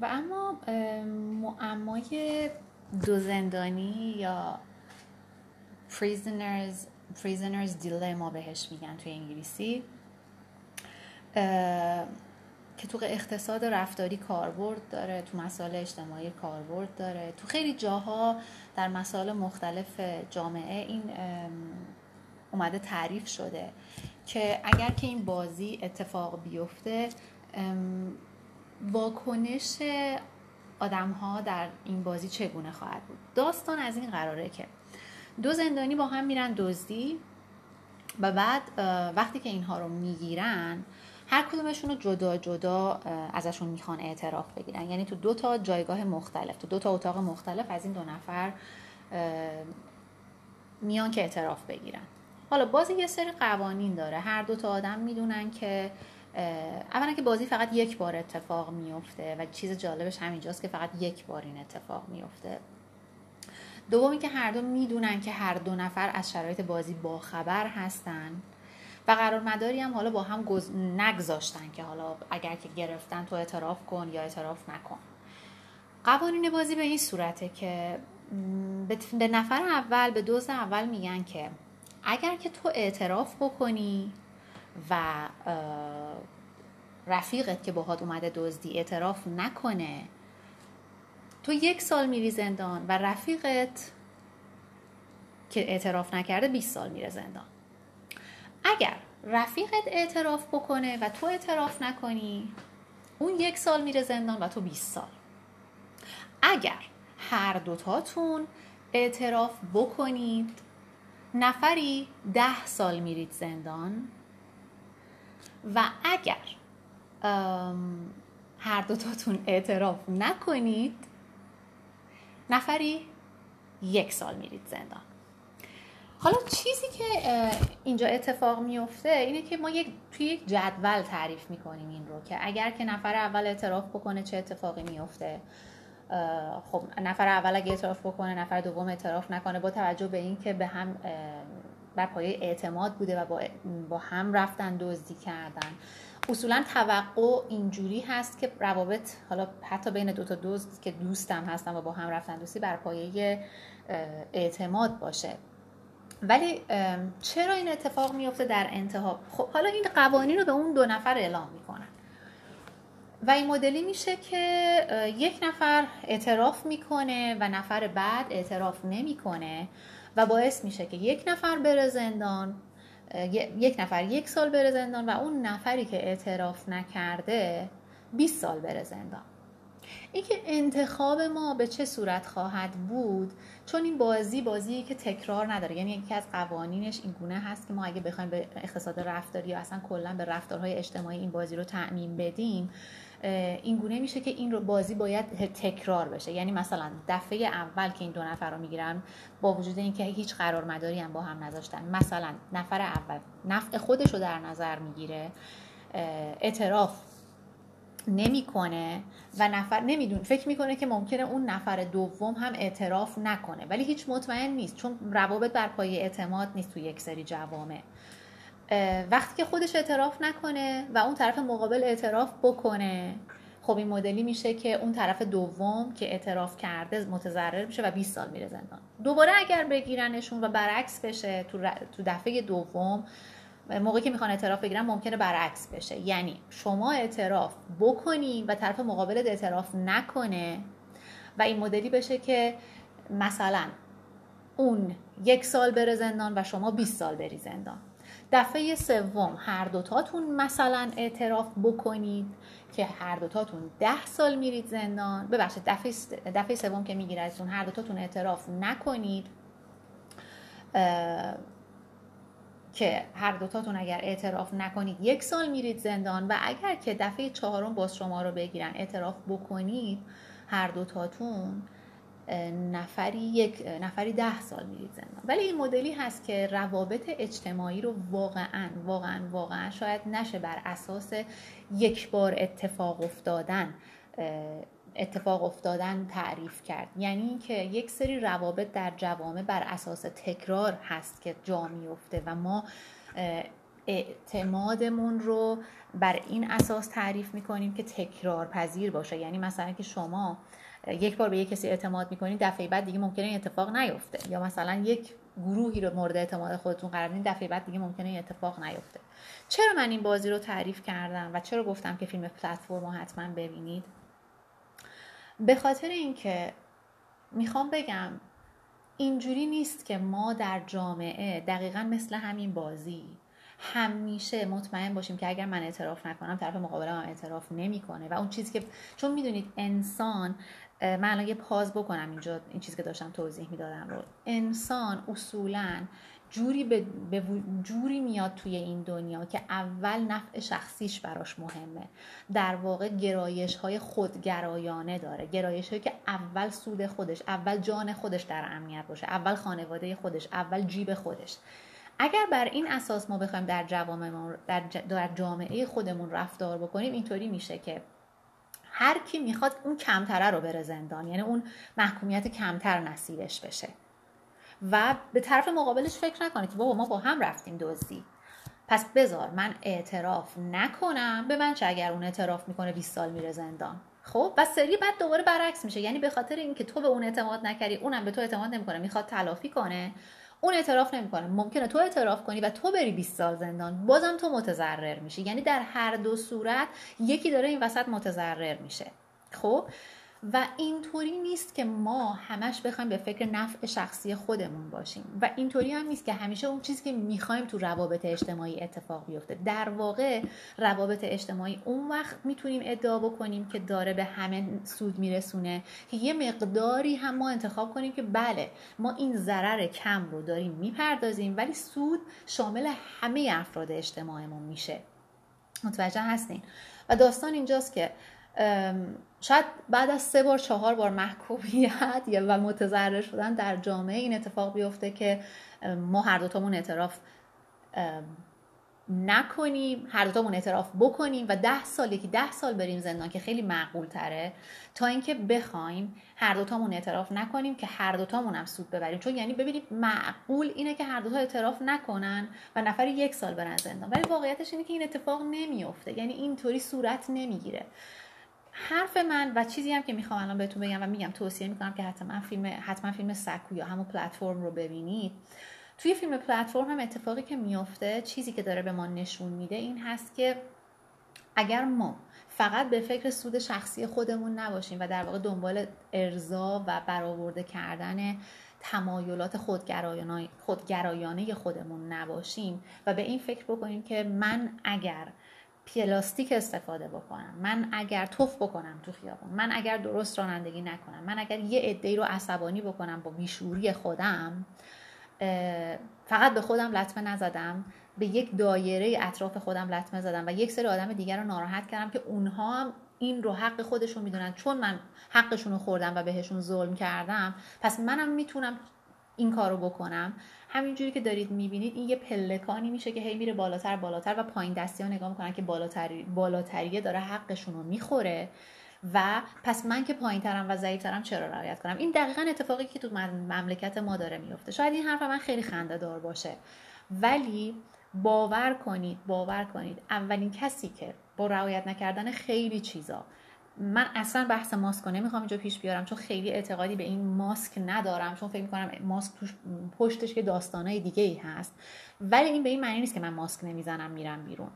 و اما معمای دو زندانی یا prisoners prisoners dilemma بهش میگن توی انگلیسی که تو اقتصاد رفتاری کاربرد داره تو مسائل اجتماعی کاربرد داره. تو خیلی جاها در مسائل مختلف جامعه این اومده تعریف شده که اگر که این بازی اتفاق بیفته واکنش آدم ها در این بازی چگونه خواهد بود؟ داستان از این قراره که دو زندانی با هم میرن دزدی و بعد وقتی که اینها رو می‌گیرن هر کدومشون رو جدا جدا ازشون می‌خوان اعتراف بگیرن. یعنی تو دو تا جایگاه مختلف تو دو تا اتاق مختلف از این دو نفر میان که اعتراف بگیرن. حالا بازی یه سری قوانین داره. هر دو تا آدم می‌دونن که اولا که بازی فقط یک بار اتفاق میفته و چیز جالبش همینجاست که فقط یک بار این اتفاق میفته دومی که هر دو می‌دونن که هر دو نفر از شرایط بازی باخبر هستن و قرار مداری هم حالا با هم گز... نگذاشتن که حالا اگر که گرفتن تو اعتراف کن یا اعتراف نکن. قوانین بازی به این صورته که به نفر اول به دوز اول میگن که اگر که تو اعتراف بکنی و رفیقت که باهات اومده دزدی اعتراف نکنه. تو یک سال میری زندان و رفیقت که اعتراف نکرده 20 سال میره زندان. اگر رفیقت اعتراف بکنه و تو اعتراف نکنی اون یک سال میره زندان و تو 20 سال. اگر هر دوتاتون اعتراف بکنید نفری ده سال میرید زندان و اگر هر دوتاتون اعتراف نکنید نفری یک سال میرید زندان. حالا چیزی که اینجا اتفاق میفته اینه که ما یک توی یک جدول تعریف می‌کنیم این رو که اگر که نفر اول اعتراف بکنه چه اتفاقی میفته. خب نفر اول اگه اعتراف بکنه نفر دوم اعتراف نکنه با توجه به اینکه به هم بر پایه اعتماد بوده و با, با هم رفتن دزدی کردن. اصولا توقع اینجوری هست که روابط حالا حتی بین دو تا دوست که دوستم هستن و با هم رفتن دوستی بر پایه اعتماد باشه. ولی چرا این اتفاق میفته در انتها؟ خب حالا این قوانین رو به اون دو نفر اعلام می‌کنن. و این مدلی میشه که یک نفر اعتراف می‌کنه و نفر بعد اعتراف نمی‌کنه. و باعث میشه که یک نفر بره زندان یک نفر یک سال بره زندان و اون نفری که اعتراف نکرده 20 سال بره زندان. اینکه انتخاب ما به چه صورت خواهد بود چون این بازی بازی که تکرار نداره. یعنی یکی از قوانینش این گونه هست که ما اگه بخوایم به اقتصاد رفتاری یا اصلا کلا به رفتارهای اجتماعی این بازی رو تعمین بدیم این گونه میشه که این رو بازی باید تکرار بشه. یعنی مثلا دفعه اول که این دو نفر رو می‌گیرن با وجود اینکه هیچ قرار مداری هم با هم نذاشتن. مثلا نفر اول نفع خودش رو در نظر می‌گیره اعتراف نمی‌کنه و نفر نمیدون فکر می‌کنه که ممکنه اون نفر دوم هم اعتراف نکنه. ولی هیچ مطمئن نیست چون روابط بر پایه اعتماد نیست تو یک سری جوامع. وقتی که خودش اعتراف نکنه و اون طرف مقابل اعتراف بکنه. خب این مدلی میشه که اون طرف دوم که اعتراف کرده متضرر میشه و 20 سال میره زندان. دوباره اگر بگیرنشون و برعکس بشه تو دفعه دوم موقعی که می‌خوان اعتراف بگیرن ممکنه برعکس بشه. یعنی شما اعتراف بکنی و طرف مقابل اعتراف نکنه و این مدلی بشه که مثلا اون یک سال بره زندان و شما 20 سال بری زندان. دفعه سوم هر دوتاتون مثلا اعتراف بکنید که هر دوتاتون ده سال میرید زندان. ببخشید دفعه, دفعه سوم که میگیردتون هر دوتاتون اعتراف نکنید که هر دوتاتون اگر اعتراف نکنید یک سال میرید زندان و اگر که دفعه چهارم باز شما رو بگیرن اعتراف بکنید هر دوتاتون نفری یک نفری ده سال میرید زندان. ولی این مدلی هست که روابط اجتماعی رو واقعا واقعا واقعا شاید نشه بر اساس یک بار اتفاق افتادن اتفاق افتادن تعریف کرد. یعنی اینکه یک سری روابط در جوامع بر اساس تکرار هست که جا میفته و ما اعتمادمون رو بر این اساس تعریف می‌کنیم که تکرار پذیر باشه. یعنی مثلا که شما یک بار به یک کسی اعتماد می‌کنید دفعه بعد دیگه ممکنه این اتفاق نیفته. یا مثلا یک گروهی رو مورد اعتماد خودتون قرار بدین دفعه بعد دیگه ممکنه این اتفاق نیفته. چرا من این بازی رو تعریف کردم و چرا گفتم که فیلم پلتفرم رو حتما ببینید؟ به خاطر اینکه می‌خوام بگم اینجوری نیست که ما در جامعه دقیقا مثل همین بازی همیشه مطمئن باشیم که اگر من اعتراف نکنم طرف مقابل هم اعتراف نمی‌کنه. و اون چیزی که چون می‌دونید انسان من الان یه پاز بکنم اینجا این چیزی که داشتم توضیح می‌دادم رو. انسان اصولا جوری به, جوری میاد توی این دنیا که اول نفع شخصیش براش مهمه. در واقع گرایش های خودگرایانه داره. گرایش هایی که اول سود خودش اول جان خودش در امنیت باشه اول خانواده خودش اول جیب خودش. اگر بر این اساس ما بخوایم در در, در جامعه خودمون رفتار بکنیم اینطوری میشه که هر کی می‌خواد اون کمتره رو بره زندان یعنی اون محکومیت کمتر نصیبش بشه. و به طرف مقابلش فکر نکنه که بابا ما با هم رفتیم دزدی. پس بذار من اعتراف نکنم به من چه اگر اون اعتراف می‌کنه 20 سال میره زندان. خب و سری بعد دوباره برعکس میشه. یعنی به خاطر اینکه تو به اون اعتماد نکردی اونم به تو اعتماد نمی‌کنه می‌خواد تلافی کنه. اون اعتراف نمی‌کنه. ممکنه تو اعتراف کنی و تو بری 20 سال زندان. بازم تو متضرر میشی. یعنی در هر دو صورت یکی داره این وسط متضرر میشه. خب؟ و اینطوری نیست که ما همش بخوایم به فکر نفع شخصی خودمون باشیم. و اینطوری هم نیست که همیشه اون چیزی که می‌خوایم تو روابط اجتماعی اتفاق بیفته. در واقع روابط اجتماعی اون وقت می‌تونیم ادعا بکنیم که داره به همه سود میرسونه که یه مقداری هم ما انتخاب کنیم که بله ما این ضرر کم رو داریم می‌پردازیم ولی سود شامل همه افراد اجتماعمون میشه. متوجه هستین؟ و داستان اینجاست که شاید بعد از سه بار چهار بار محکومیت و متضرر شدن در جامعه این اتفاق بیفته که ما هر دوتامون اعتراف نکنیم هر دوتامون اعتراف بکنیم و ده سال یکی ده سال بریم زندان که خیلی معقول تره تا اینکه بخوایم هر دوتامون اعتراف نکنیم که هر دوتامون هم سود ببریم. چون یعنی ببینید معقول اینه که هر دوتا اعتراف نکنن و نفر یک سال برن زندان. ولی واقعیتش اینه که این اتفاق نمیفته یعنی اینطوری صورت نمی‌گیره. حرف من و چیزی هم که می‌خوام الان بهتون بگم و میگم توصیه می‌کنم که حتما فیلم حتما فیلم سکو یا همون پلتفرم رو ببینید. توی فیلم پلتفرم هم اتفاقی که میافته چیزی که داره به ما نشون میده این هست که اگر ما فقط به فکر سود شخصی خودمون نباشیم و در واقع دنبال ارضا و برآورده کردن تمایلات خودگرایانه خودمون نباشیم و به این فکر بکنیم که من اگر پلاستیک استفاده بکنم. من اگر توف بکنم تو خیابون من اگر درست رانندگی نکنم من اگر یه عده‌ای رو عصبانی بکنم با بیشوری خودم فقط به خودم لطمه نزدم به یک دایره اطراف خودم لطمه زدم و یک سری آدم دیگر رو ناراحت کردم که اونها هم این رو حق خودشون می‌دونن. چون من حقشون رو خوردم و بهشون ظلم کردم پس منم می‌تونم این کار رو بکنم. همینجوری که دارید می‌بینید این یه پلکانی میشه که هی میره بالاتر بالاتر و پایین دستی ها نگاه می‌کنن که بالاتری بالاتریه داره حقشون رو می‌خوره. و پس من که پایین ترم و ضعیفترم چرا رعایت کنم؟ این دقیقا اتفاقی که تو مملکت ما داره میفته شاید این حرف من خیلی خنده دار باشه. ولی باور کنید باور کنید. اولین کسی که با رعایت نکردن خیلی چیزا من اصلا بحث ماسک رو نمی‌خوام اینجا پیش بیارم چون خیلی اعتقادی به این ماسک ندارم چون فکر می‌کنم ماسک توش پشتش که داستانای دیگه ای هست. ولی این به این معنی نیست که من ماسک نمی‌زنم میرم بیرون.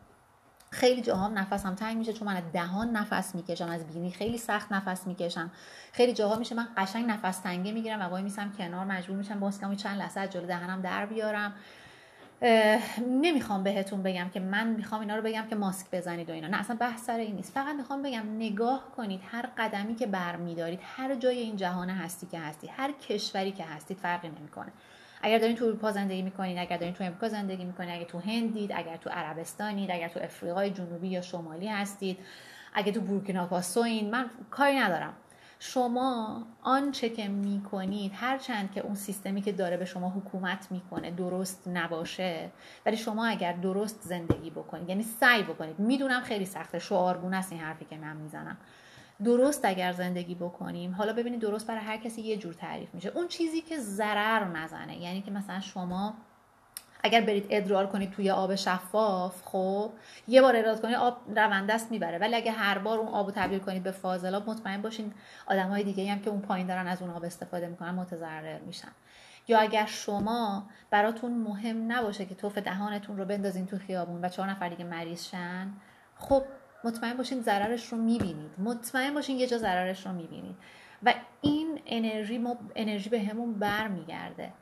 خیلی جاها نفسم تنگ میشه چون من از دهان نفس می‌کشم از بینی خیلی سخت نفس می‌کشم. خیلی جاها میشه من قشنگ نفس تنگه می‌گیرم و وای میسم کنار مجبور میشم ماسکمو چند لحظه جلو دهنم در بیارم. نمی‌خوام بهتون بگم که من می‌خوام اینا رو بگم که ماسک بزنید و اینا. نه اصلا بحث سر این نیست. فقط می‌خوام بگم نگاه کنید هر قدمی که برمیدارید هر جای این جهان هستی که هستی هر کشوری که هستید فرقی نمی‌کنه. اگر دارین تو اروپا زندگی می‌کنید اگر دارین تو امریکا زندگی می‌کنید اگر تو هندید اگر تو عربستانید اگر تو افریقای جنوبی یا شمالی هستید اگر تو بورکینافاسوین من کاری ندارم. شما آنچه که می‌کنید هرچند که اون سیستمی که داره به شما حکومت می‌کنه درست نباشه ولی شما اگر درست زندگی بکنید یعنی سعی بکنید می‌دونم خیلی سخته شعارگونه است این حرفی که من می‌زنم. درست اگر زندگی بکنیم حالا ببینید درست برای هر کسی یه جور تعریف میشه. اون چیزی که ضرر نزنه یعنی که مثلا شما اگر برید ادرار کنید توی آب شفاف خب یه بار ادرار کنید آب رونده است می‌بره. ولی اگه هر بار اون آب تبدیل کنید به فاضلاب مطمئن باشین آدم های دیگه هم که اون پایین دارن از اون آب استفاده می‌کنن متضرر میشن. یا اگر شما براتون مهم نباشه که توف دهانتون رو بندازین تو خیابون و چهار نفر دیگه مریض شن خب مطمئن باشین ضررش رو می‌بینید. مطمئن باشین یه جا ضررش رو می‌بینید. و این انرژی ما انرژی به همون برمیگرده.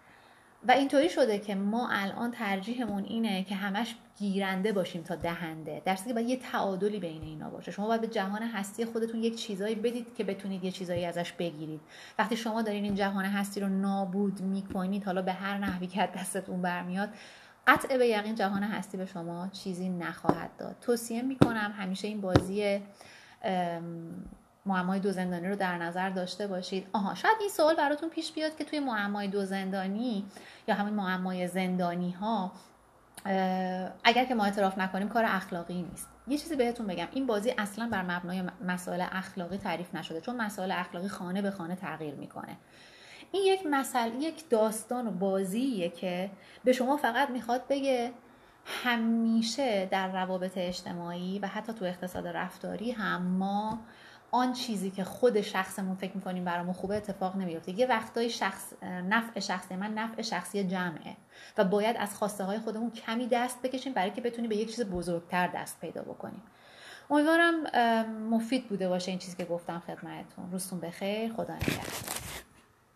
و اینطوری شده که ما الان ترجیحمون اینه که همش گیرنده باشیم تا دهنده. در که باید یه تعادلی بین اینا باشه. شما باید به جهان هستی خودتون یک چیزایی بدید که بتونید یه چیزایی ازش بگیرید. وقتی شما دارین این جهان هستی رو نابود می‌کنید حالا به هر نحوی که دستتون برمیاد قطع به یقین جهان هستی به شما چیزی نخواهد داد. توصیه می‌کنم همیشه این بازی معمای دو زندانی رو در نظر داشته باشید. آها شاید این سوال براتون پیش بیاد که توی معمای دو زندانی یا همین معمای زندانی ها اگر که ما اعتراف نکنیم کار اخلاقی نیست. یه چیزی بهتون بگم این بازی اصلا بر مبنای مسائل اخلاقی تعریف نشده چون مسائل اخلاقی خانه به خانه تغییر می‌کنه. این یک مسئله یک داستان و بازیه که به شما فقط می‌خواد بگه همیشه در روابط اجتماعی و حتی تو اقتصاد رفتاری هم ما آن چیزی که خود شخصمون فکر می‌کنیم برامون خوبه اتفاق نمیفته یه وقتای شخص نفع شخصی من نفع شخصی جمعه و باید از خواسته های خودمون کمی دست بکشیم برای که بتونیم به یک چیز بزرگتر دست پیدا بکنیم. امیدوارم مفید بوده باشه این چیزی که گفتم خدمتتون. روزتون بخیر. خدا نگهدار.